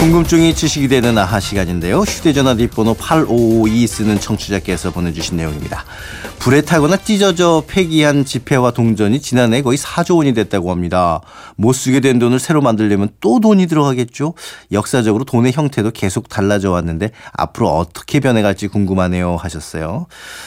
궁금증이 지식이 되는 아하 시간인데요. 휴대전화 뒷번호 8552 쓰는 청취자께서 보내주신 내용입니다. 불에 타거나 찢어져 폐기한 지폐와 동전이 지난해 거의 4조 원이 됐다고 합니다. 못 쓰게 된 돈을 새로 만들려면 또 돈이 들어가겠죠. 역사적으로 돈의 형태도 계속 달라져 왔는데 앞으로 어떻게 변해갈지 궁금하네요 하셨어요.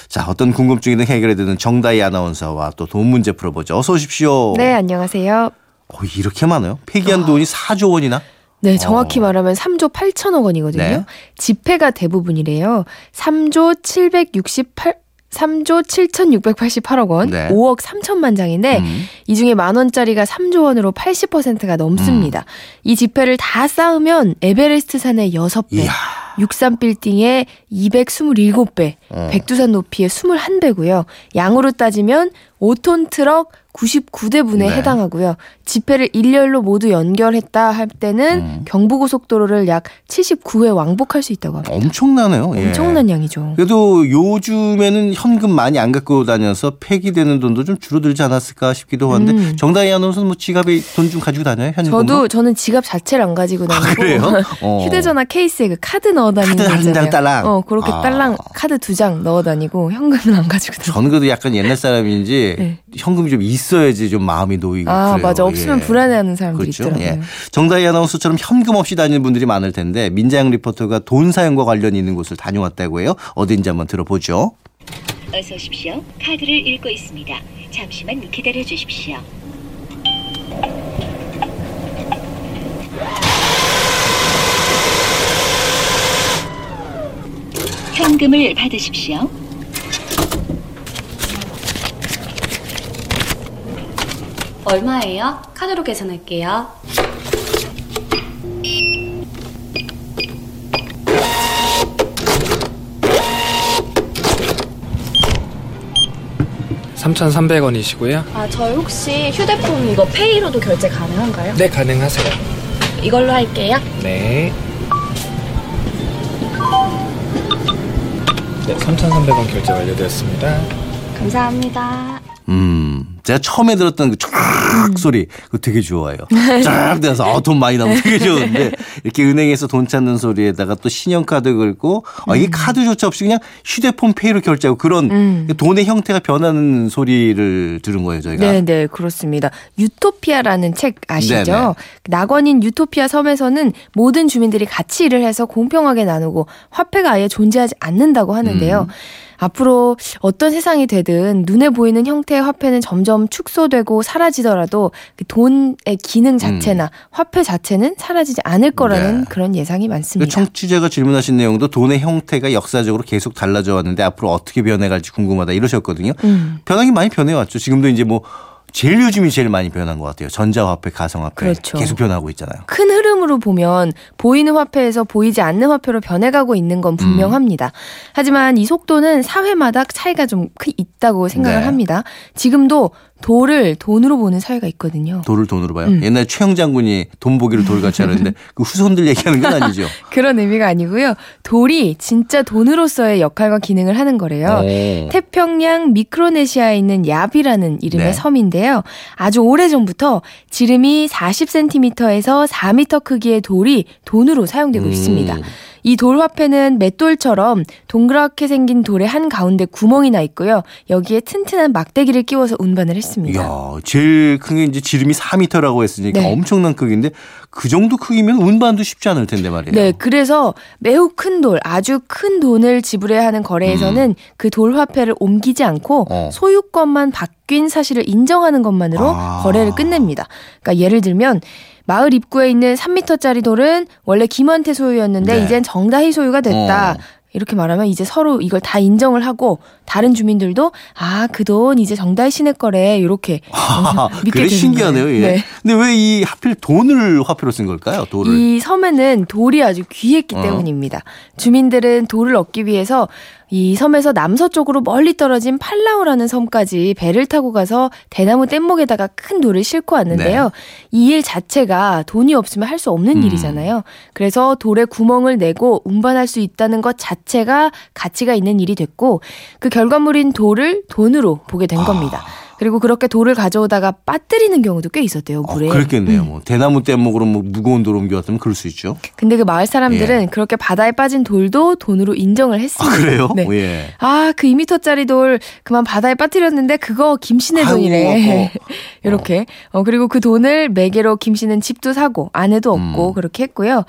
자 어떤 궁금증이든 해결해드는 정다희 아나운서와 또 돈 문제 풀어보죠. 어서 오십시오. 네, 안녕하세요. 어, 이렇게 많아요? 폐기한 돈이 4조 원이나? 네, 정확히 어. 말하면 3조 8천억 원이거든요. 네. 지폐가 대부분이래요. 3조 768 3조 7,688억 원, 네. 5억 3천만 장인데 음. 이 중에 만 원짜리가 3조 원으로 80%가 넘습니다. 음. 이 지폐를 다 쌓으면 에베레스트 산의 6배, 이야. 63 빌딩의 227배, 어. 백두산 높이의 21배고요. 양으로 따지면 5톤 트럭 99대분에 네. 해당하고요. 지폐를 일렬로 모두 연결했다 할 때는 음. 경부고속도로를 약 79회 왕복할 수 있다고 합니다. 엄청나네요. 예. 엄청난 양이죠. 그래도 요즘에는 현금 많이 안 갖고 다녀서 폐기되는 돈도 좀 줄어들지 않았을까 싶기도 한데 음. 정다희 아나운서는 뭐 지갑에 돈 좀 가지고 다녀요? 현금? 저도 저는 지갑 자체를 안 가지고 다니고 아, 그래요? 어. 휴대전화 케이스에 그 카드 넣어 다니는 카드 거한 장. 딸랑. 어, 그렇게 아. 딸랑 카드 두 장 넣어 다니고 현금은 안 가지고 다니고. 저는 그래도 약간 옛날 사람인지 네. 현금이 좀 있어야지 좀 마음이 놓이고 아, 그래요. 맞아. 없으면 예. 불안해하는 사람들이 그렇죠. 있더라고요. 예. 정다희 아나운서처럼 현금 없이 다니는 분들이 많을 텐데 민자영 리포터가 돈 사용과 관련 있는 곳을 다녀왔다고 해요. 어딘지 한번 들어보죠. 어서 오십시오. 카드를 읽고 있습니다. 잠시만 기다려 주십시오. 현금을 받으십시오. 얼마예요? 카드로 계산할게요. 삼천삼백 원이시고요 아, 저희 혹시 휴대폰 이거 페이로도 결제 가능한가요? 네, 가능하세요. 이걸로 할게요. 네. 네, 3,300원 결제 완료되었습니다. 감사합니다. 음, 제가 처음에 들었던 그 쫙 소리, 그거 되게 좋아요. 쫙 돼서, 아, 돈 많이 나면 되게 좋은데, 이렇게 은행에서 돈 찾는 소리에다가 또 신용카드 긁고, 아, 이게 카드조차 없이 그냥 휴대폰 페이로 결제하고 그런 음. 돈의 형태가 변하는 소리를 들은 거예요, 저희가. 네, 네, 그렇습니다. 유토피아라는 책 아시죠? 네네. 낙원인 유토피아 섬에서는 모든 주민들이 같이 일을 해서 공평하게 나누고 화폐가 아예 존재하지 않는다고 하는데요. 음. 앞으로 어떤 세상이 되든 눈에 보이는 형태의 화폐는 점점 축소되고 사라지더라도 그 돈의 기능 자체나 화폐 자체는 사라지지 않을 거라는 음. 네. 그런 예상이 그 많습니다. 청취자가 질문하신 내용도 돈의 형태가 역사적으로 계속 달라져 왔는데 앞으로 어떻게 변해갈지 궁금하다 이러셨거든요. 음. 변하긴 많이 변해왔죠. 지금도 이제 뭐 제일 요즘이 제일 많이 변한 것 같아요. 전자화폐, 가상화폐 그렇죠. 계속 변하고 있잖아요. 큰 흐름으로 보면 보이는 화폐에서 보이지 않는 화폐로 변해가고 있는 건 분명합니다. 하지만 이 속도는 사회마다 차이가 좀 크- 있다고 생각을 네. 합니다. 지금도 돌을 돈으로 보는 사회가 있거든요. 돌을 돈으로 봐요. 음. 옛날 최영 장군이 돈 보기를 돌같이 하는데 그 후손들 얘기하는 건 아니죠. 그런 의미가 아니고요. 돌이 진짜 돈으로서의 역할과 기능을 하는 거래요. 오. 태평양 미크로네시아에 있는 야비라는 이름의 네. 섬인데요. 아주 오래 전부터 지름이 40cm에서 4m 크기의 돌이 돈으로 사용되고 음. 있습니다. 이 돌 화폐는 맷돌처럼 동그랗게 생긴 돌의 한 가운데 구멍이 나 있고요. 여기에 튼튼한 막대기를 끼워서 운반을 했습니다. 이야, 제일 큰 게 이제 지름이 4m라고 했으니까 네. 엄청난 크기인데 그 정도 크기면 운반도 쉽지 않을 텐데 말이에요. 네, 그래서 매우 큰 돌, 아주 큰 돈을 지불해야 하는 거래에서는 그돌 화폐를 옮기지 않고 음. 어. 소유권만 바뀐 사실을 인정하는 것만으로 아. 거래를 끝냅니다. 그러니까 예를 들면 마을 입구에 있는 3m짜리 돌은 원래 김한태 소유였는데 네. 이젠 정다희 소유가 됐다. 어. 이렇게 말하면 이제 서로 이걸 다 인정을 하고 다른 주민들도 아 그 돈 이제 정다희 씨네 거래 이렇게 아, 믿게 그래 신기하네요. 예. 네. 근데 왜 이 하필 돈을 화폐로 쓴 걸까요? 돌을. 이 섬에는 돌이 아주 귀했기 어. 때문입니다. 주민들은 돌을 얻기 위해서 이 섬에서 남서쪽으로 멀리 떨어진 팔라우라는 섬까지 배를 타고 가서 대나무 뗏목에다가 큰 돌을 싣고 왔는데요. 이일 자체가 돈이 없으면 할 수 없는 네. 음. 일이잖아요. 그래서 돌에 구멍을 내고 운반할 수 있다는 것 자체가 가치가 있는 일이 됐고 그 결과물인 돌을 돈으로 보게 된 겁니다. 그리고 그렇게 돌을 가져오다가 빠뜨리는 경우도 꽤 있었대요, 어, 물에. 그랬겠네요. 음. 뭐 대나무 뗏목으로 뭐 무거운 돌 옮겨왔다면 그럴 수 있죠. 근데 그 마을 사람들은 예. 그렇게 바다에 빠진 돌도 돈으로 인정을 아, 했습니다. 그래요? 네. 예. 아, 그 2미터짜리 돌 그만 바다에 빠뜨렸는데 그거 김씨네 돈이래. 어. 이렇게. 어, 그리고 그 돈을 매개로 김씨는 집도 사고 아내도 얻고 음. 그렇게 했고요.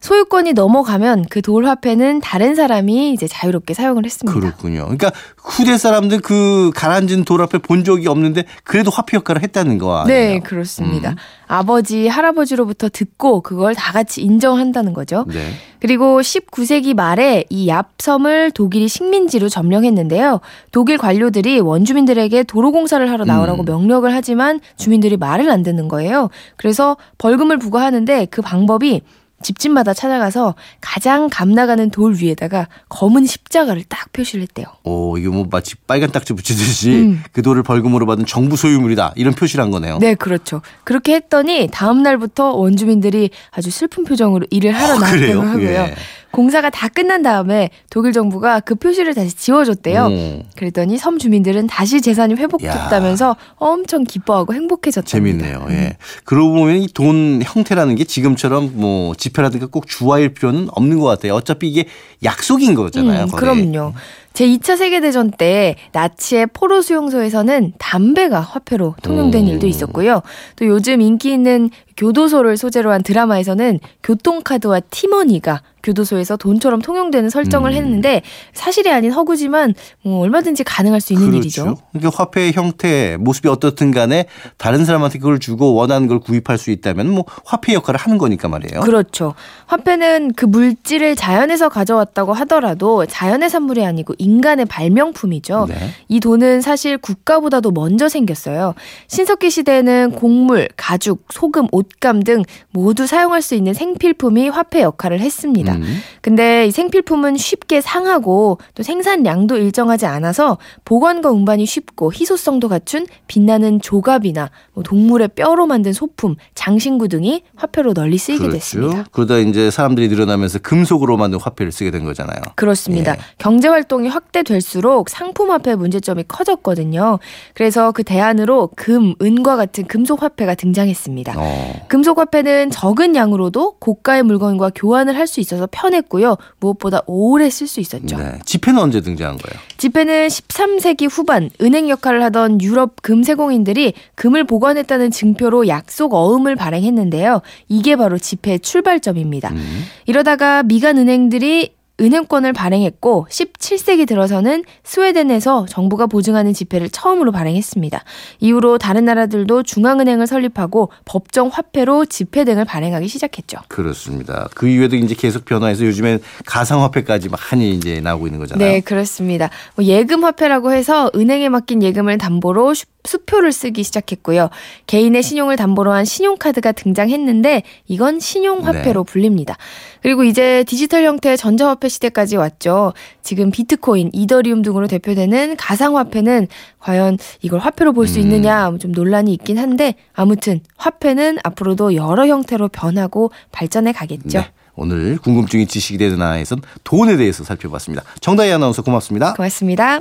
소유권이 넘어가면 그 돌 화폐는 다른 사람이 이제 자유롭게 사용을 했습니다. 그렇군요. 그러니까 후대 사람들 그 가라앉은 돌 앞에 본 적이 없 는데 그래도 화폐 역할을 했다는 거 아니에요? 네, 그렇습니다. 음. 아버지, 할아버지로부터 듣고 그걸 다 같이 인정한다는 거죠. 네. 그리고 19세기 말에 이 얍섬을 독일이 식민지로 점령했는데요. 독일 관료들이 원주민들에게 도로 공사를 하러 나오라고 음. 명령을 하지만 주민들이 말을 안 듣는 거예요. 그래서 벌금을 부과하는데 그 방법이 집집마다 찾아가서 가장 감 나가는 돌 위에다가 검은 십자가를 딱 표시를 했대요. 오, 이거 뭐 마치 빨간 딱지 붙이듯이 음. 그 돌을 벌금으로 받은 정부 소유물이다. 이런 표시를 한 거네요. 네, 그렇죠. 그렇게 했더니 다음 날부터 원주민들이 아주 슬픈 표정으로 일을 하러 아, 나왔다고? 하고요. 예. 공사가 다 끝난 다음에 독일 정부가 그 표시를 다시 지워줬대요. 오, 그랬더니 섬 주민들은 다시 재산이 회복됐다면서 엄청 기뻐하고 행복해졌답니다. 재밌네요. 음. 예. 그러고 보면 이 돈 형태라는 게 지금처럼 뭐 지폐라든가 꼭 주화일 필요는 없는 것 같아요. 어차피 이게 약속인 거잖아요. 음. 그럼요. 제2차 세계대전 때 나치의 포로 수용소에서는 담배가 화폐로 통용된 오. 일도 있었고요. 또 요즘 인기 있는 교도소를 소재로 한 드라마에서는 교통카드와 티머니가 교도소에서 돈처럼 통용되는 설정을 음. 했는데 사실이 아닌 허구지만 뭐 얼마든지 가능할 수 있는 그렇죠. 일이죠. 그러니까 화폐의 형태, 모습이 어떻든 간에 다른 사람한테 그걸 주고 원하는 걸 구입할 수 있다면 뭐 화폐 역할을 하는 거니까 말이에요. 그렇죠. 화폐는 그 물질을 자연에서 가져왔다고 하더라도 자연의 산물이 아니고 인간의 발명품이죠. 네. 이 돈은 사실 국가보다도 먼저 생겼어요. 신석기 시대에는 곡물, 가죽, 소금, 옷감 등 모두 사용할 수 있는 생필품이 화폐 역할을 했습니다. 음. 근데 이 생필품은 쉽게 상하고 또 생산량도 일정하지 않아서 보관과 운반이 쉽고 희소성도 갖춘 빛나는 조갑이나 뭐 동물의 뼈로 만든 소품, 장신구 등이 화폐로 널리 쓰이게 됐습니다. 그렇죠. 그러다 이제 사람들이 늘어나면서 금속으로 만든 화폐를 쓰게 된 거잖아요. 그렇습니다. 예. 경제 활동이 확대될수록 상품 화폐 문제점이 커졌거든요. 그래서 그 대안으로 금, 은과 같은 금속 화폐가 등장했습니다. 어. 금속 화폐는 적은 양으로도 고가의 물건과 교환을 할 수 있어서 편했고요. 무엇보다 오래 쓸 수 있었죠. 네. 지폐는 언제 등장한 거예요? 지폐는 13세기 후반 은행 역할을 하던 유럽 금세공인들이 금을 보관했다는 증표로 약속 어음을 발행했는데요. 이게 바로 지폐의 출발점입니다. 음. 이러다가 미간 은행들이 은행권을 발행했고 17세기 들어서는 스웨덴에서 정부가 보증하는 지폐를 처음으로 발행했습니다. 이후로 다른 나라들도 중앙은행을 설립하고 법정 화폐로 지폐 등을 발행하기 시작했죠. 그렇습니다. 그 이후에도 이제 계속 변화해서 요즘엔 가상화폐까지 많이 이제 나오고 있는 거잖아요. 네, 그렇습니다. 뭐 예금 화폐라고 해서 은행에 맡긴 예금을 담보로 수- 수표를 쓰기 시작했고요. 개인의 신용을 담보로 한 신용카드가 등장했는데 이건 신용화폐로 불립니다. 그리고 이제 디지털 형태의 전자화폐 시대까지 왔죠. 지금 비트코인, 이더리움 등으로 대표되는 가상화폐는 과연 이걸 화폐로 볼수 음. 있느냐 좀 논란이 있긴 한데 아무튼 화폐는 앞으로도 여러 형태로 변하고 발전해 가겠죠. 네. 오늘 궁금증이 지식이 되는 아이에선 돈에 대해서 살펴봤습니다. 정다희 아나운서 고맙습니다. 고맙습니다.